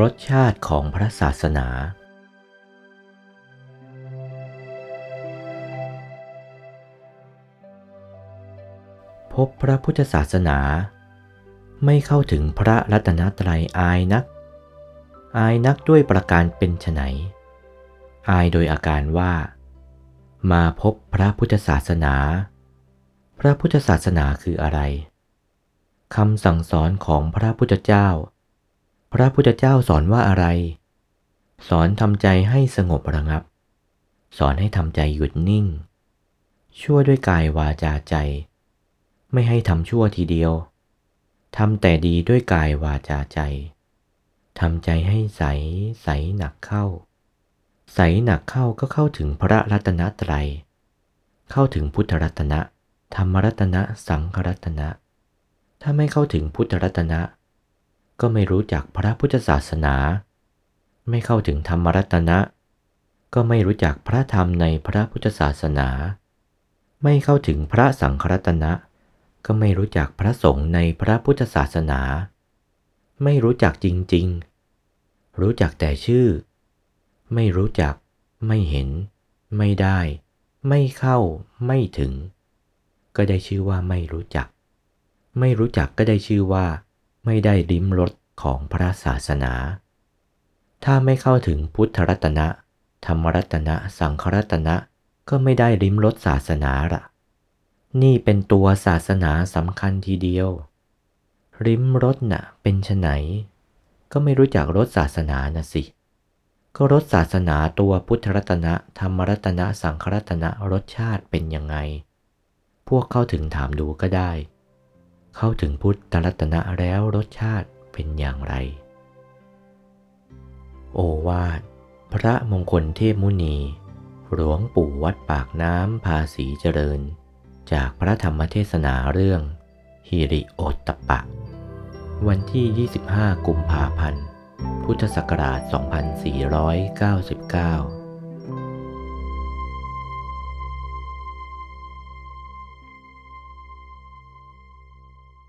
รสชาติของพระศาสนา พบพระพุทธศาสนา ไม่เข้าถึงพระรัตนตรัยอายนัก อายนักด้วยประการเป็นไฉนอายโดยอาการว่า มาพบพระพุทธศาสนา พระพุทธศาสนาคืออะไรคำสั่งสอนของพระพุทธเจ้า พระพุทธเจ้าสอนว่าอะไร สอนทำใจให้สงบระงับ สอนให้ทำใจหยุดนิ่ง ชั่วด้วยกายวาจาใจ ไม่ให้ทำชั่วทีเดียวทำแต่ดีด้วยกายวาจาใจทำใจให้ใสใสหนักเข้า ใสหนักเข้าก็เข้าถึงพระรัตนตรัย เข้าถึงพุทธรัตนะ ธรรมรัตนะ สังฆรัตนะ ถ้าไม่เข้าถึงพุทธรัตนะ ก็ไม่รู้จักพระพุทธศาสนา ไม่เข้าถึงธรรมรัตนะ ก็ไม่รู้จักพระธรรมในพระพุทธศาสนา ไม่เข้าถึงพระสังฆรัตนะ ก็ไม่รู้จักพระสงฆ์ในพระพุทธศาสนา ไม่รู้จักจริงๆ รู้จักแต่ชื่อ ไม่รู้จัก ไม่เห็น ไม่ได้ ไม่เข้า ไม่ถึง ก็ได้ชื่อว่าไม่รู้จัก ไม่รู้จักก็ได้ชื่อว่า ไม่ได้ลิ้มรสของพระศาสนา ถ้าไม่เข้าถึงพุทธรัตนะ ธรรมรัตนะ สังฆรัตนะก็ไม่ได้ลิ้มรสศาสนาละนี่เป็นตัวศาสนาสำคัญทีเดียว ริมรสน่ะเป็นไฉนก็ไม่รู้จักรสศาสนานะสิ ก็รสศาสนาตัวพุทธรัตนะ ธรรมรัตนะ สังฆรัตนะรสชาติเป็นยังไง พวกเข้าถึงถามดูก็ได้ เข้าถึงพุทธรัตนะแล้วรสชาติเป็นอย่างไร โอวาท พระมงคลเทพมุนี หลวงปู่วัดปากน้ำภาษีเจริญ จากพระธรรมเทศนาเรื่อง ฮิริโอตตปะ วันที่ 25 กุมภาพันธ์ พุทธศักราช 2499